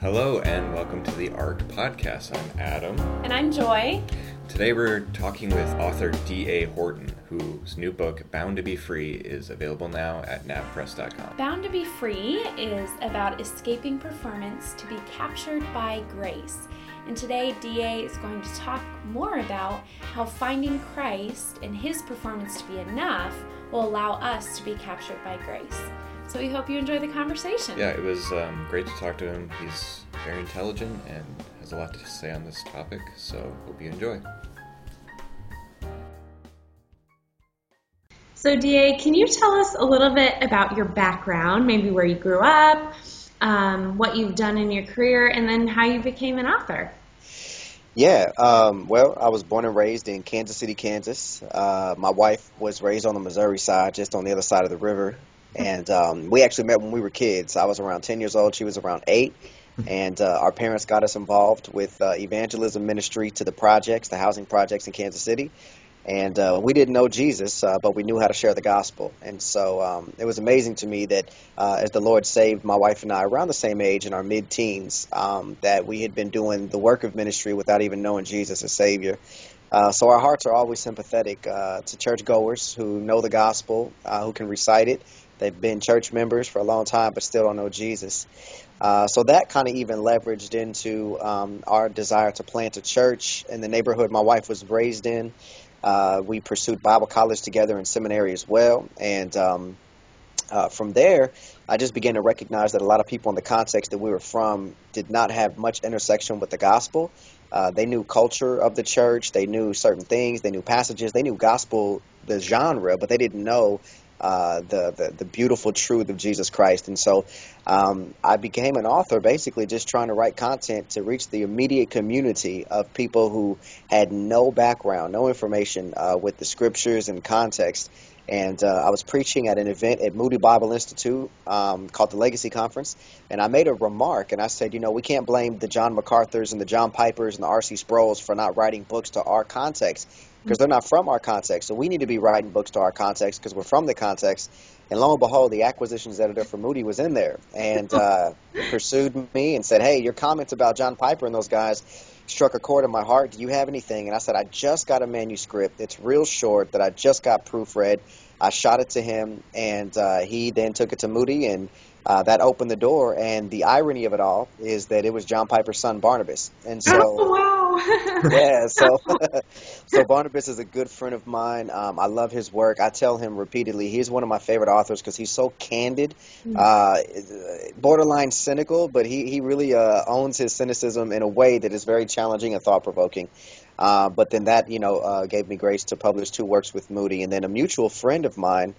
Hello and welcome to the ARC podcast. I'm Adam. And I'm Joy. Today we're talking with author D.A. Horton, whose new book, Bound to Be Free, is available now at navpress.com. Bound to Be Free is about escaping performance to be captured by grace. And today, DA is going to talk more about how finding Christ and his performance to be enough will allow us to be captured by grace. So we hope you enjoy the conversation. Yeah, it was um, great to talk to him. He's very intelligent and has a lot to say on this topic, so hope you enjoy. So, DA, can you tell us a little bit about your background, maybe where you grew up, um, what you've done in your career, and then how you became an author? Yeah, um, well, I was born and raised in Kansas City, Kansas. Uh, my wife was raised on the Missouri side, just on the other side of the river and um, we actually met when we were kids. I was around 10 years old, she was around 8. And uh, our parents got us involved with uh, evangelism ministry to the projects, the housing projects in Kansas City. And uh, we didn't know Jesus, uh, but we knew how to share the gospel. And so um, it was amazing to me that uh, as the Lord saved my wife and I around the same age in our mid teens, um, that we had been doing the work of ministry without even knowing Jesus as Savior. Uh, so our hearts are always sympathetic uh, to churchgoers who know the gospel, uh, who can recite it, They've been church members for a long time, but still don't know Jesus. Uh, so that kind of even leveraged into um, our desire to plant a church in the neighborhood my wife was raised in. Uh, we pursued Bible college together and seminary as well. And um, uh, from there, I just began to recognize that a lot of people in the context that we were from did not have much intersection with the gospel. Uh, they knew culture of the church, they knew certain things, they knew passages, they knew gospel, the genre, but they didn't know uh, the, the, the beautiful truth of Jesus Christ. And so um, I became an author basically just trying to write content to reach the immediate community of people who had no background, no information uh, with the scriptures and context. And uh, I was preaching at an event at Moody Bible Institute um, called the Legacy Conference. And I made a remark and I said, you know, we can't blame the John MacArthurs and the John Pipers and the R.C. Sproul's for not writing books to our context because they're not from our context. So we need to be writing books to our context because we're from the context. And lo and behold, the acquisitions editor for Moody was in there and uh, pursued me and said, "Hey, your comments about John Piper and those guys struck a chord in my heart. Do you have anything?" And I said, "I just got a manuscript. It's real short that I just got proofread. I shot it to him, and uh, he then took it to Moody and." Uh, that opened the door, and the irony of it all is that it was John Piper's son Barnabas, and so oh, wow. yeah, so so Barnabas is a good friend of mine. Um, I love his work. I tell him repeatedly he's one of my favorite authors because he's so candid, mm-hmm. uh, borderline cynical, but he he really uh, owns his cynicism in a way that is very challenging and thought provoking. Uh, but then that you know uh, gave me grace to publish two works with Moody, and then a mutual friend of mine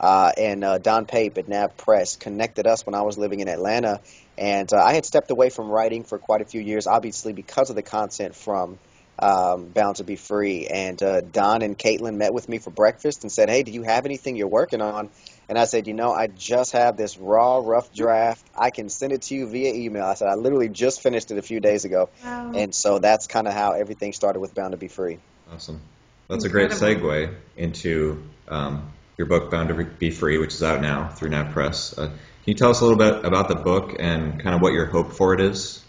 uh, and uh, Don Pape at Nav Press connected us when I was living in Atlanta. And uh, I had stepped away from writing for quite a few years, obviously because of the content from um, Bound to Be Free. And uh, Don and Caitlin met with me for breakfast and said, Hey, do you have anything you're working on? And I said, You know, I just have this raw, rough draft. I can send it to you via email. I said, I literally just finished it a few days ago. Wow. And so that's kind of how everything started with Bound to Be Free. Awesome. That's Incredible. a great segue into um, your book Bound to Be Free, which is out now through Nav Press. Uh, can you tell us a little bit about the book and kind of what your hope for it is?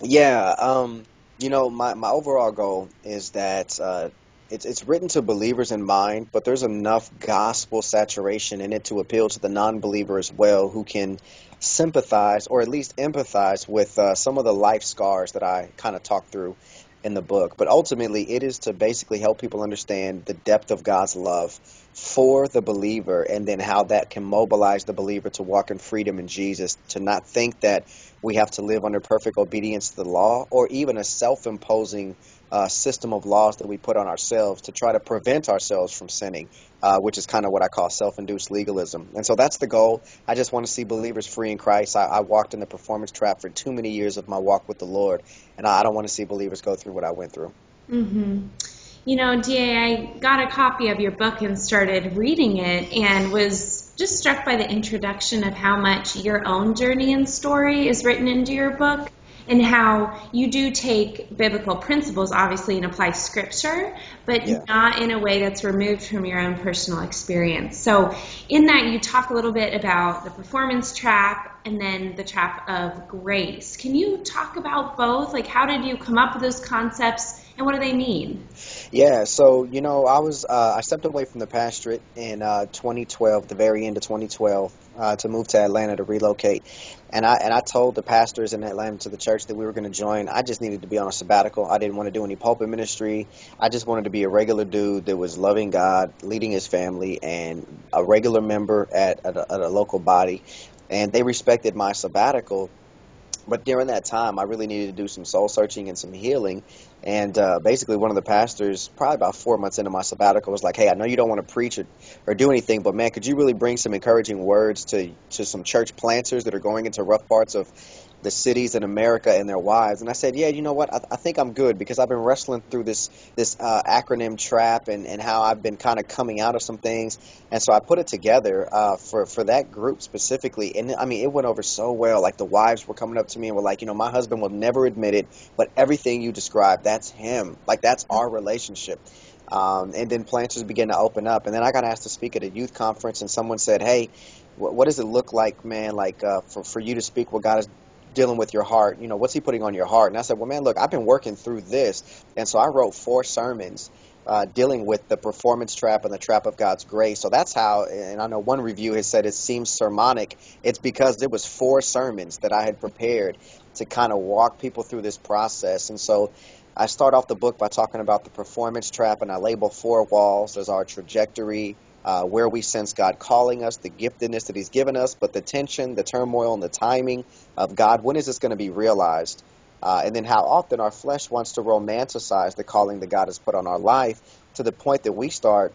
Yeah, um, you know, my, my overall goal is that uh, it's it's written to believers in mind, but there's enough gospel saturation in it to appeal to the non-believer as well, who can sympathize or at least empathize with uh, some of the life scars that I kind of talk through in the book. But ultimately, it is to basically help people understand the depth of God's love for the believer and then how that can mobilize the believer to walk in freedom in Jesus, to not think that we have to live under perfect obedience to the law or even a self imposing uh, system of laws that we put on ourselves to try to prevent ourselves from sinning, uh, which is kind of what I call self induced legalism. And so that's the goal. I just want to see believers free in Christ. I, I, walked in the performance trap for too many years of my walk with the Lord, and I, I don't want to see believers go through what I went through. Mm-hmm. You know, DA, I got a copy of your book and started reading it and was just struck by the introduction of how much your own journey and story is written into your book and how you do take biblical principles, obviously, and apply scripture, but Yeah. not in a way that's removed from your own personal experience. So, in that, you talk a little bit about the performance trap and then the trap of grace. Can you talk about both? Like, how did you come up with those concepts and what do they mean? Yeah, so you know, I was uh, I stepped away from the pastorate in uh, 2012, the very end of 2012, uh, to move to Atlanta to relocate, and I and I told the pastors in Atlanta to the church that we were going to join. I just needed to be on a sabbatical. I didn't want to do any pulpit ministry. I just wanted to be a regular dude that was loving God, leading his family, and a regular member at at a, at a local body. And they respected my sabbatical, but during that time, I really needed to do some soul searching and some healing. And uh, basically, one of the pastors, probably about four months into my sabbatical, was like, "Hey, I know you don't want to preach or, or do anything, but man, could you really bring some encouraging words to to some church planters that are going into rough parts of the cities in America and their wives?" And I said, "Yeah, you know what? I, I think I'm good because I've been wrestling through this this uh, acronym trap and and how I've been kind of coming out of some things." And so I put it together uh, for for that group specifically, and I mean, it went over so well. Like the wives were coming up to me and were like, "You know, my husband will never admit it, but everything you described, that's him. Like that's our relationship." Um, and then planters began to open up, and then I got asked to speak at a youth conference, and someone said, "Hey, what, does it look like, man? Like uh, for for you to speak what God is dealing with your heart. You know, what's He putting on your heart?" And I said, "Well, man, look, I've been working through this, and so I wrote four sermons." Uh, dealing with the performance trap and the trap of God's grace. So that's how, and I know one review has said it seems sermonic. It's because it was four sermons that I had prepared to kind of walk people through this process. And so I start off the book by talking about the performance trap, and I label four walls as our trajectory, uh, where we sense God calling us, the giftedness that He's given us, but the tension, the turmoil, and the timing of God. When is this going to be realized? Uh, and then how often our flesh wants to romanticize the calling that God has put on our life to the point that we start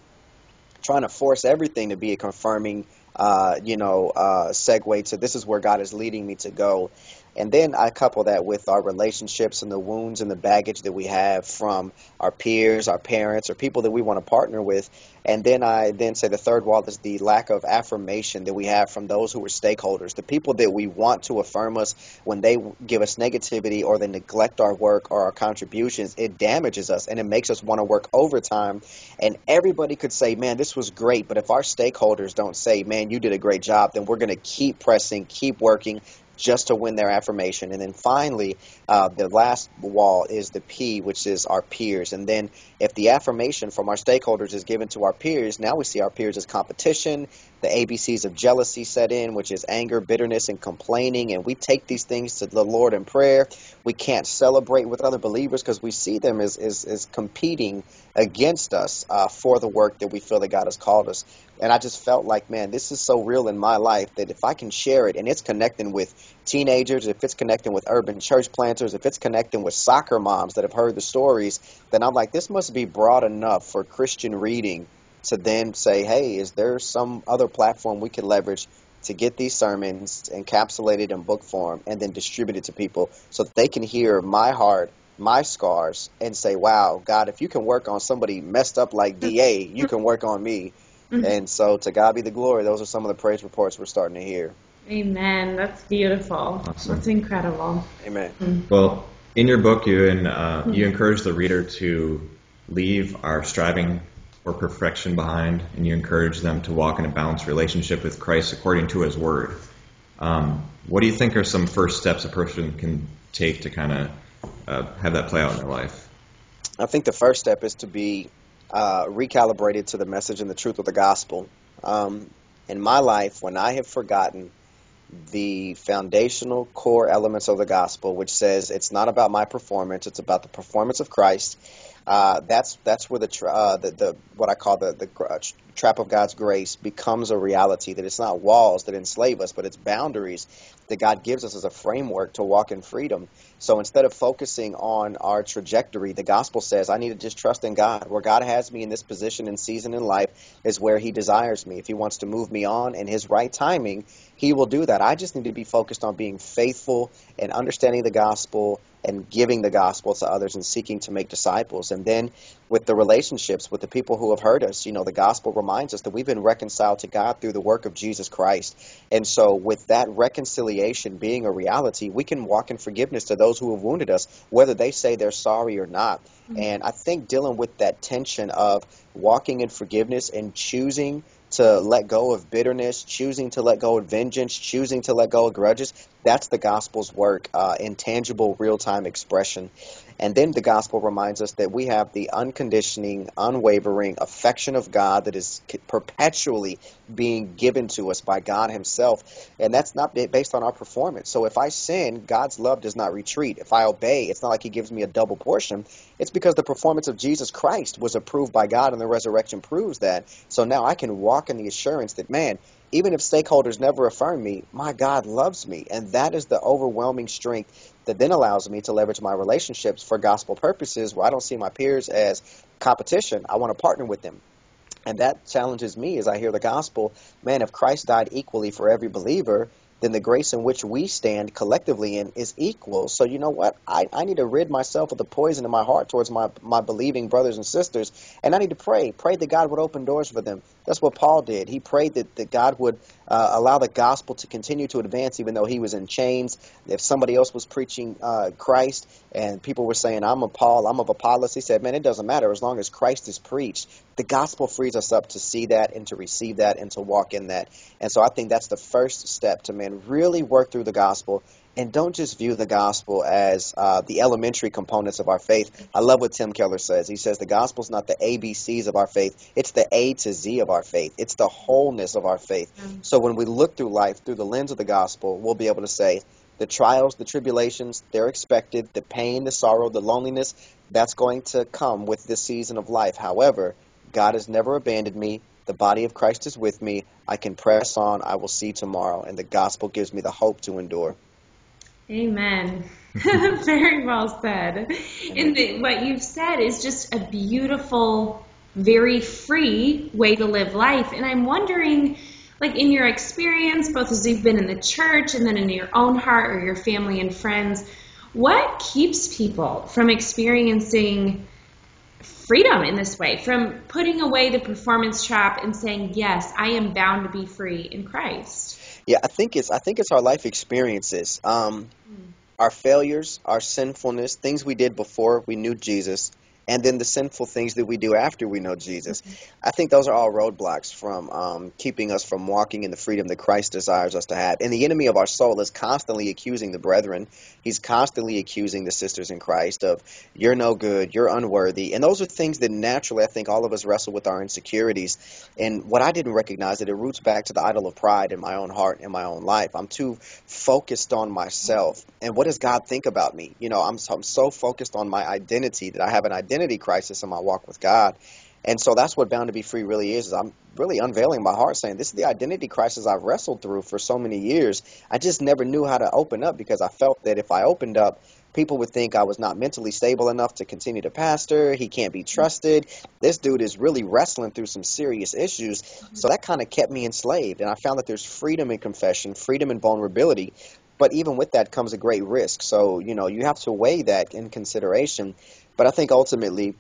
trying to force everything to be a confirming, uh, you know, uh, segue to this is where God is leading me to go. And then I couple that with our relationships and the wounds and the baggage that we have from our peers, our parents, or people that we want to partner with. And then I then say the third wall is the lack of affirmation that we have from those who are stakeholders, the people that we want to affirm us when they give us negativity or they neglect our work or our contributions. It damages us and it makes us want to work overtime. And everybody could say, man, this was great. But if our stakeholders don't say, man, you did a great job, then we're going to keep pressing, keep working, just to win their affirmation. And then finally, uh, the last wall is the P, which is our peers. And then if the affirmation from our stakeholders is given to our peers, now we see our peers as competition. The ABCs of jealousy set in, which is anger, bitterness, and complaining. And we take these things to the Lord in prayer. We can't celebrate with other believers because we see them as, as, as competing against us uh, for the work that we feel that God has called us. And I just felt like, man, this is so real in my life that if I can share it and it's connecting with teenagers, if it's connecting with urban church planters, if it's connecting with soccer moms that have heard the stories, then I'm like, this must be broad enough for Christian reading to then say, hey, is there some other platform we can leverage to get these sermons encapsulated in book form and then distribute it to people so that they can hear my heart, my scars, and say, wow, God, if you can work on somebody messed up like DA, you can work on me. And so to God be the glory. Those are some of the praise reports we're starting to hear. Amen. That's beautiful. Awesome. That's incredible. Amen. Well, in your book, you and uh, you encourage the reader to leave our striving or perfection behind, and you encourage them to walk in a balanced relationship with Christ according to His Word. Um, what do you think are some first steps a person can take to kind of uh, have that play out in their life? I think the first step is to be uh, recalibrated to the message and the truth of the gospel. Um, in my life, when I have forgotten the foundational core elements of the gospel, which says it's not about my performance, it's about the performance of Christ. Uh, that's that's where the, tra- uh, the the what I call the the uh, trap of God's grace becomes a reality. That it's not walls that enslave us, but it's boundaries that God gives us as a framework to walk in freedom. So instead of focusing on our trajectory, the gospel says I need to just trust in God. Where God has me in this position and season in life is where He desires me. If He wants to move me on in His right timing, He will do that. I just need to be focused on being faithful and understanding the gospel and giving the gospel to others and seeking to make disciples. And then with the relationships with the people who have hurt us, you know, the gospel reminds us that we've been reconciled to God through the work of Jesus Christ. And so with that reconciliation being a reality, we can walk in forgiveness to those who have wounded us, whether they say they're sorry or not. Mm-hmm. And I think dealing with that tension of walking in forgiveness and choosing to let go of bitterness, choosing to let go of vengeance, choosing to let go of grudges. That's the gospel's work uh, in tangible, real time expression. And then the gospel reminds us that we have the unconditioning, unwavering affection of God that is perpetually being given to us by God Himself. And that's not based on our performance. So if I sin, God's love does not retreat. If I obey, it's not like He gives me a double portion. It's because the performance of Jesus Christ was approved by God and the resurrection proves that. So now I can walk in the assurance that, man, even if stakeholders never affirm me, my God loves me. And that is the overwhelming strength that then allows me to leverage my relationships for gospel purposes where I don't see my peers as competition. I want to partner with them. And that challenges me as I hear the gospel. Man, if Christ died equally for every believer, then the grace in which we stand collectively in is equal. So you know what? I, I need to rid myself of the poison in my heart towards my, my believing brothers and sisters. And I need to pray. Pray that God would open doors for them. That's what Paul did. He prayed that, that God would uh, allow the gospel to continue to advance even though he was in chains. If somebody else was preaching uh, Christ and people were saying, I'm of Paul, I'm of Apollos, he said, man, it doesn't matter as long as Christ is preached. The gospel frees us up to see that and to receive that and to walk in that. And so I think that's the first step to, man, really work through the gospel and don't just view the gospel as uh, the elementary components of our faith. I love what Tim Keller says. He says the gospel is not the ABCs of our faith, it's the A to Z of our faith, it's the wholeness of our faith. So when we look through life through the lens of the gospel, we'll be able to say, the trials, the tribulations, they're expected. The pain, the sorrow, the loneliness, that's going to come with this season of life. However, God has never abandoned me. The body of Christ is with me. I can press on. I will see tomorrow. And the gospel gives me the hope to endure. Amen. very well said. And the, what you've said is just a beautiful, very free way to live life. And I'm wondering, like in your experience, both as you've been in the church and then in your own heart or your family and friends, what keeps people from experiencing freedom in this way, from putting away the performance trap and saying, Yes, I am bound to be free in Christ? Yeah, I think it's I think it's our life experiences, um, mm. our failures, our sinfulness, things we did before we knew Jesus, and then the sinful things that we do after we know Jesus. Mm-hmm. I think those are all roadblocks from um, keeping us from walking in the freedom that Christ desires us to have. And the enemy of our soul is constantly accusing the brethren. He's constantly accusing the sisters in Christ of, you're no good, you're unworthy. And those are things that naturally I think all of us wrestle with our insecurities. And what I didn't recognize that it roots back to the idol of pride in my own heart and my own life. I'm too focused on myself. And what does God think about me? You know, I'm, I'm so focused on my identity that I have an identity identity crisis in my walk with God. And so that's what Bound to Be Free really is, is I'm really unveiling my heart saying this is the identity crisis I've wrestled through for so many years. I just never knew how to open up because I felt that if I opened up, people would think I was not mentally stable enough to continue to pastor. He can't be trusted. This dude is really wrestling through some serious issues. Mm-hmm. So that kind of kept me enslaved. And I found that there's freedom in confession, freedom in vulnerability. But even with that comes a great risk. So, you know, you have to weigh that in consideration. But I think ultimately,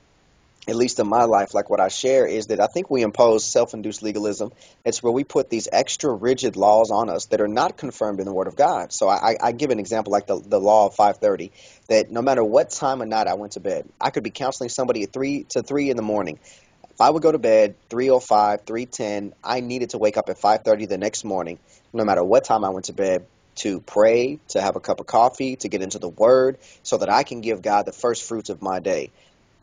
at least in my life, like what I share, is that I think we impose self induced legalism. It's where we put these extra rigid laws on us that are not confirmed in the Word of God. So I, I give an example like the, the law of 530, that no matter what time of night I went to bed, I could be counseling somebody at 3 to 3 in the morning. If I would go to bed 305, 310, I needed to wake up at 5:30 the next morning, no matter what time I went to bed, to pray, to have a cup of coffee, to get into the Word, so that I can give God the first fruits of my day.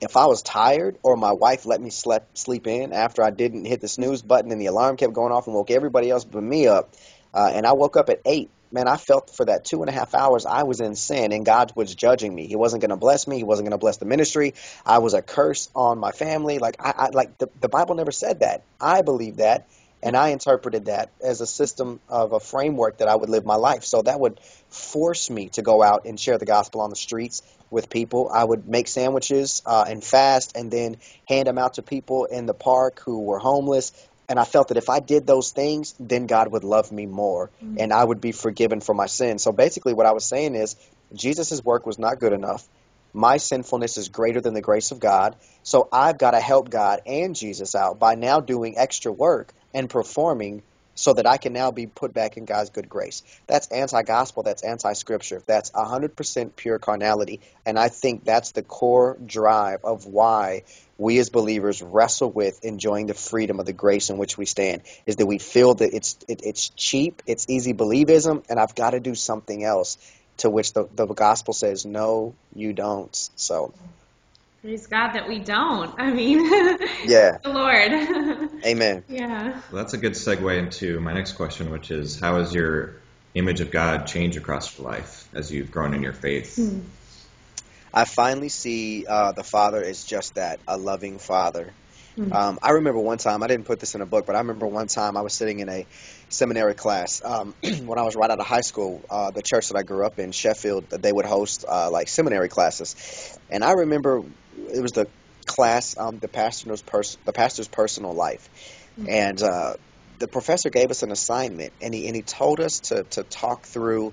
If I was tired or my wife let me sleep, sleep in after I didn't hit the snooze button and the alarm kept going off and woke everybody else but me up, uh, and I woke up at 8, man, I felt for that two and a half hours I was in sin and God was judging me. He wasn't going to bless me. He wasn't going to bless the ministry. I was a curse on my family. Like I, I like the, the Bible never said that. I believe that. And I interpreted that as a system of a framework that I would live my life. So that would force me to go out and share the gospel on the streets with people. I would make sandwiches uh, and fast and then hand them out to people in the park who were homeless. And I felt that if I did those things, then God would love me more mm-hmm. and I would be forgiven for my sins. So basically, what I was saying is, Jesus' work was not good enough. My sinfulness is greater than the grace of God. So I've got to help God and Jesus out by now doing extra work and performing so that I can now be put back in God's good grace. That's anti gospel, that's anti scripture, that's 100% pure carnality. And I think that's the core drive of why we as believers wrestle with enjoying the freedom of the grace in which we stand is that we feel that it's it, it's cheap, it's easy believism, and I've got to do something else. To which the, the gospel says, no, you don't. So Praise God that we don't. I mean, Yeah. the Lord. Amen. yeah. Well, that's a good segue into my next question, which is how has your image of God changed across your life as you've grown in your faith? Hmm. I finally see uh, the Father as just that, a loving Father. Hmm. Um, I remember one time, I didn't put this in a book, but I remember one time I was sitting in a seminary class um, when I was right out of high school. Uh, the church that I grew up in, Sheffield, they would host uh, like seminary classes, and I remember it was the class, um, the pastor's pers- the pastor's personal life, and uh, the professor gave us an assignment, and he and he told us to to talk through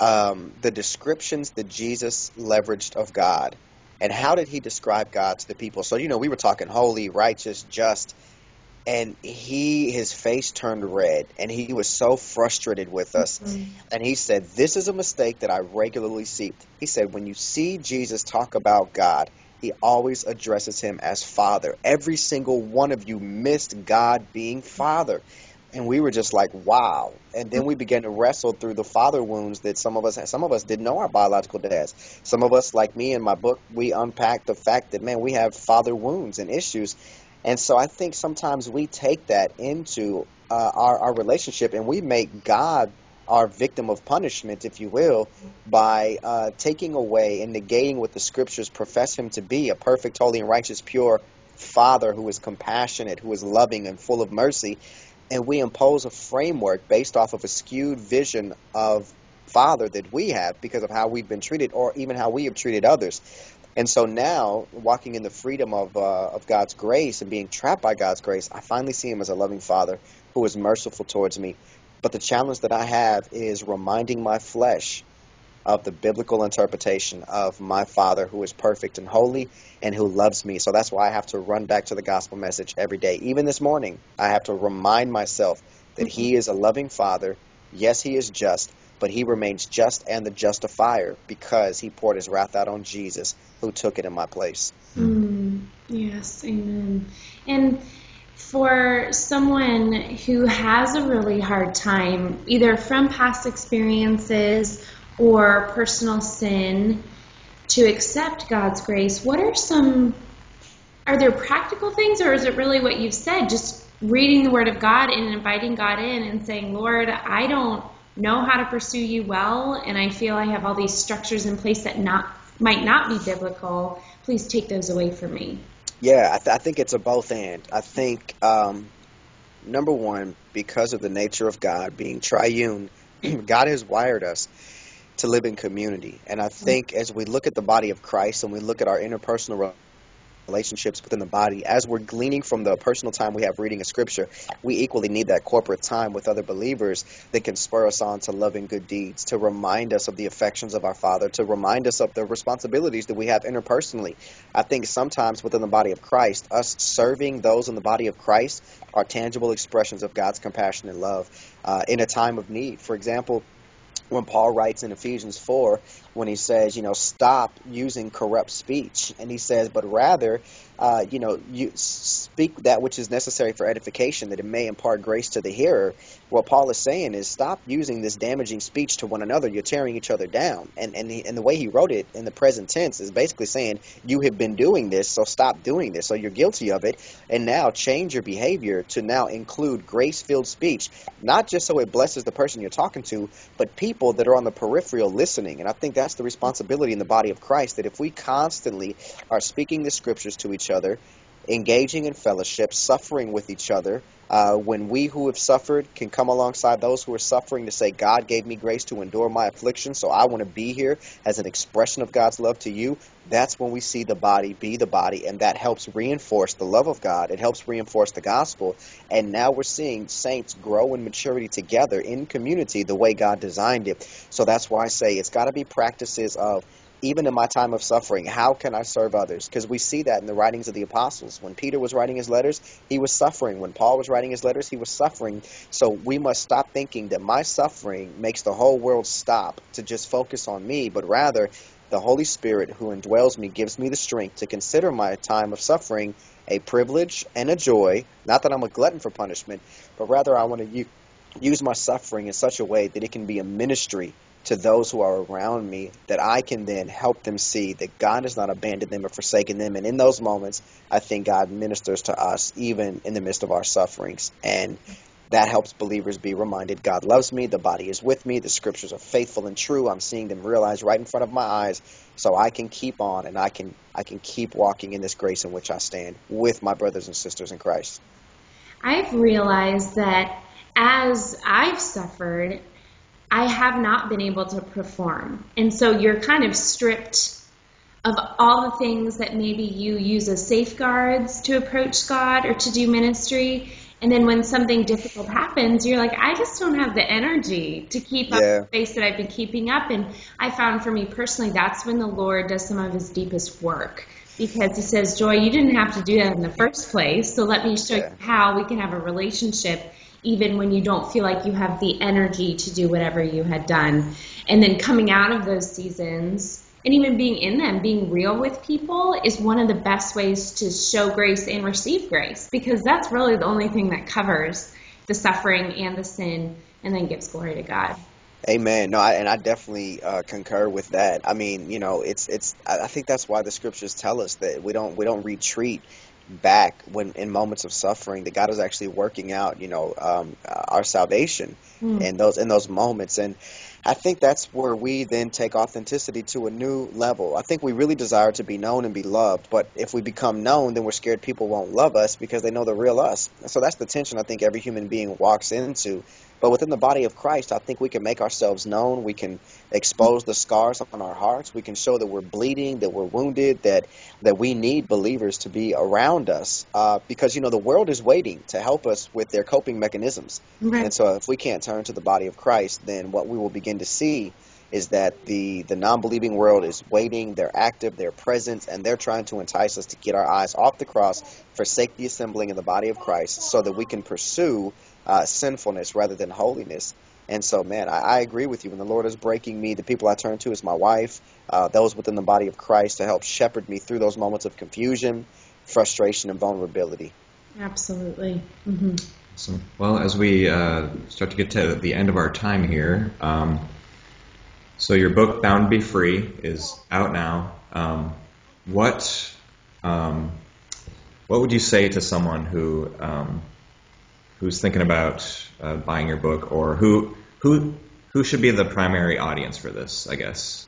um, the descriptions that Jesus leveraged of God. And how did he describe God to the people? So, you know, we were talking holy, righteous, just, and he, his face turned red, and he was so frustrated with us. Mm-hmm. And he said, This is a mistake that I regularly see. He said, When you see Jesus talk about God, he always addresses him as Father. Every single one of you missed God being Father. And we were just like, wow. And then we began to wrestle through the father wounds that some of us some of us didn't know our biological dads. Some of us, like me in my book, we unpacked the fact that man, we have father wounds and issues. And so I think sometimes we take that into uh, our, our relationship and we make God our victim of punishment, if you will, by uh, taking away and negating what the scriptures profess him to be a perfect, holy, and righteous, pure father who is compassionate, who is loving, and full of mercy. And we impose a framework based off of a skewed vision of father that we have because of how we've been treated or even how we have treated others and so now walking in the freedom of, uh, of god's grace and being trapped by god's grace i finally see him as a loving father who is merciful towards me but the challenge that i have is reminding my flesh of the biblical interpretation of my Father who is perfect and holy and who loves me. So that's why I have to run back to the gospel message every day. Even this morning, I have to remind myself that He is a loving Father. Yes, He is just, but He remains just and the justifier because He poured His wrath out on Jesus who took it in my place. Mm, yes, amen. And for someone who has a really hard time, either from past experiences or personal sin, to accept God's grace, what are some, are there practical things, or is it really what you've said, just reading the Word of God and inviting God in and saying, Lord, I don't know how to pursue you well, and I feel I have all these structures in place that not might not be biblical. Please take those away from me. Yeah, I, th- I think it's a both and. I think, um, number one, because of the nature of God being triune, God has wired us to live in community. And I think as we look at the body of Christ and we look at our interpersonal relationships within the body, as we're gleaning from the personal time we have reading a scripture, we equally need that corporate time with other believers that can spur us on to loving good deeds, to remind us of the affections of our Father, to remind us of the responsibilities that we have interpersonally. I think sometimes within the body of Christ, us serving those in the body of Christ are tangible expressions of God's compassion and love uh, in a time of need. For example, when Paul writes in Ephesians 4, when he says, you know, stop using corrupt speech. And he says, but rather, uh, you know, you speak that which is necessary for edification, that it may impart grace to the hearer. What Paul is saying is stop using this damaging speech to one another. You're tearing each other down. And, and, and the way he wrote it in the present tense is basically saying, you have been doing this, so stop doing this. So you're guilty of it. And now change your behavior to now include grace filled speech, not just so it blesses the person you're talking to, but people that are on the peripheral listening. And I think that's the responsibility in the body of Christ that if we constantly are speaking the scriptures to each other, engaging in fellowship, suffering with each other. Uh, when we who have suffered can come alongside those who are suffering to say, God gave me grace to endure my affliction, so I want to be here as an expression of God's love to you, that's when we see the body be the body, and that helps reinforce the love of God. It helps reinforce the gospel. And now we're seeing saints grow in maturity together in community the way God designed it. So that's why I say it's got to be practices of even in my time of suffering, how can I serve others? Because we see that in the writings of the apostles. When Peter was writing his letters, he was suffering. When Paul was writing his letters, he was suffering. So we must stop thinking that my suffering makes the whole world stop to just focus on me, but rather the Holy Spirit who indwells me gives me the strength to consider my time of suffering a privilege and a joy. Not that I'm a glutton for punishment, but rather I want to use my suffering in such a way that it can be a ministry to those who are around me that I can then help them see that God has not abandoned them or forsaken them. And in those moments, I think God ministers to us even in the midst of our sufferings. And that helps believers be reminded God loves me, the body is with me, the scriptures are faithful and true. I'm seeing them realized right in front of my eyes, so I can keep on and I can I can keep walking in this grace in which I stand with my brothers and sisters in Christ. I've realized that as I've suffered, I have not been able to perform. And so you're kind of stripped of all the things that maybe you use as safeguards to approach God or to do ministry. And then when something difficult happens, you're like, I just don't have the energy to keep up the pace that I've been keeping up. And I found for me personally, that's when the Lord does some of his deepest work. Because he says, Joy, you didn't have to do that in the first place. So let me show yeah. you how we can have a relationship even when you don't feel like you have the energy to do whatever you had done. And then coming out of those seasons and even being in them, being real with people is one of the best ways to show grace and receive grace because that's really the only thing that covers the suffering and the sin and then gives glory to God. Amen. No, I, and I definitely uh, concur with that. I mean, you know, it's it's. I think that's why the scriptures tell us that we don't we don't retreat back when in moments of suffering that God is actually working out, you know, um, our salvation mm. in those in those moments. And I think that's where we then take authenticity to a new level. I think we really desire to be known and be loved, but if we become known, then we're scared people won't love us because they know the real us. So that's the tension I think every human being walks into but within the body of Christ, I think we can make ourselves known. We can expose the scars on our hearts. We can show that we're bleeding, that we're wounded, that that we need believers to be around us. Uh, because you know the world is waiting to help us with their coping mechanisms. Right. And so if we can't turn to the body of Christ, then what we will begin to see is that the the non-believing world is waiting they're active they're present and they're trying to entice us to get our eyes off the cross forsake the assembling in the body of christ so that we can pursue uh, sinfulness rather than holiness. And so, man, I, I, agree with you. When the Lord is breaking me, the people I turn to is my wife, uh, those within the body of Christ to help shepherd me through those moments of confusion, frustration, and vulnerability. Absolutely. Mm-hmm. So, well, as we uh, start to get to the end of our time here, um, so your book "Bound to Be Free" is out now. Um, what um, what would you say to someone who um, who's thinking about uh, buying your book, or who who who should be the primary audience for this? I guess.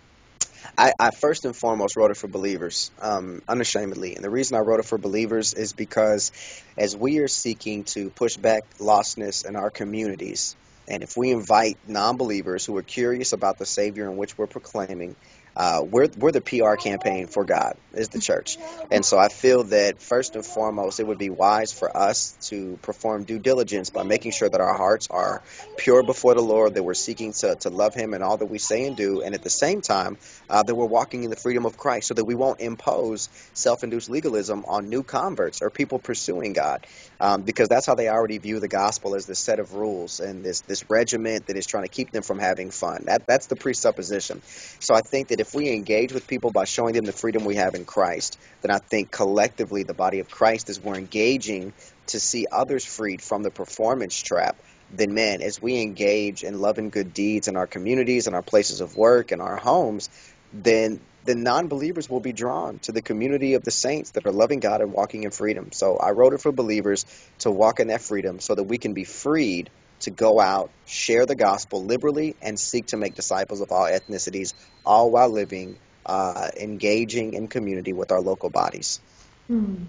I, I first and foremost wrote it for believers, um, unashamedly, and the reason I wrote it for believers is because as we are seeking to push back lostness in our communities, and if we invite non-believers who are curious about the Savior in which we're proclaiming uh, we're we're the PR campaign for God is the church, and so I feel that first and foremost it would be wise for us to perform due diligence by making sure that our hearts are pure before the Lord, that we're seeking to, to love Him in all that we say and do, and at the same time uh, that we're walking in the freedom of Christ, so that we won't impose self-induced legalism on new converts or people pursuing God, um, because that's how they already view the gospel as this set of rules and this this regiment that is trying to keep them from having fun. That that's the presupposition. So I think that if we engage with people by showing them the freedom we have in Christ, then I think collectively the body of Christ is more engaging to see others freed from the performance trap then man, as we engage in love and good deeds in our communities and our places of work and our homes, then the non-believers will be drawn to the community of the saints that are loving God and walking in freedom. So I wrote it for believers to walk in that freedom so that we can be freed to go out, share the gospel liberally, and seek to make disciples of all ethnicities, all while living, uh, engaging in community with our local bodies. Hmm.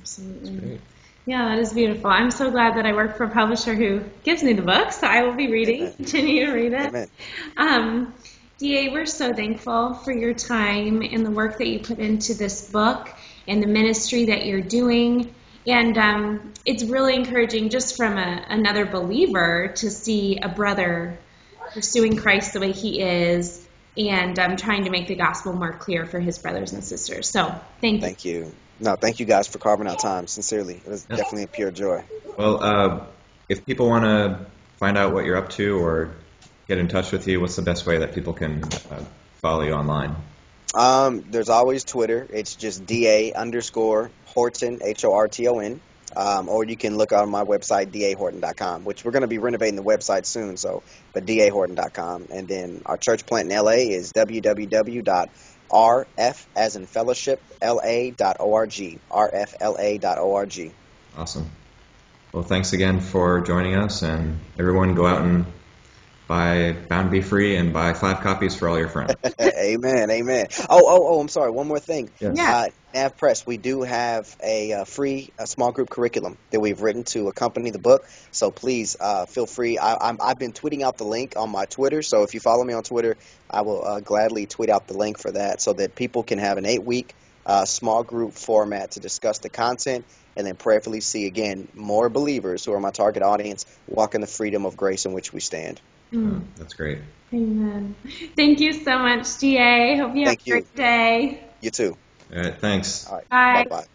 Absolutely. Yeah, that is beautiful. I'm so glad that I work for a publisher who gives me the book, so I will be reading, Amen. continue to read it. Amen. Um, DA, we're so thankful for your time and the work that you put into this book and the ministry that you're doing. And um, it's really encouraging just from a, another believer to see a brother pursuing Christ the way he is and um, trying to make the gospel more clear for his brothers and sisters. So thank you. Thank you. No, thank you guys for carving out time. Sincerely, it was Yeah. definitely a pure joy. Well, uh, if people want to find out what you're up to or get in touch with you, what's the best way that people can uh, follow you online? Um, there's always Twitter. It's just da underscore Horton H O R T O N. Um, or you can look on my website dahorton.com, which we're going to be renovating the website soon. So, but dahorton.com, and then our church plant in LA is www.rf as in fellowship la.org, rfla.org. Awesome. Well, thanks again for joining us, and everyone go out and buy Bound Be Free and buy five copies for all your friends. amen, amen. Oh, oh, oh! I'm sorry. One more thing. Yes. Yeah. Uh, Nav Press, we do have a uh, free a small group curriculum that we've written to accompany the book. So please uh, feel free. I, I'm, I've been tweeting out the link on my Twitter. So if you follow me on Twitter, I will uh, gladly tweet out the link for that so that people can have an eight week uh, small group format to discuss the content and then prayerfully see again more believers who are my target audience walk in the freedom of grace in which we stand. Mm. Uh, that's great. Amen. Thank you so much, DA. Hope you have Thank a you. great day. You too. All right, thanks. All right. Bye. Bye bye.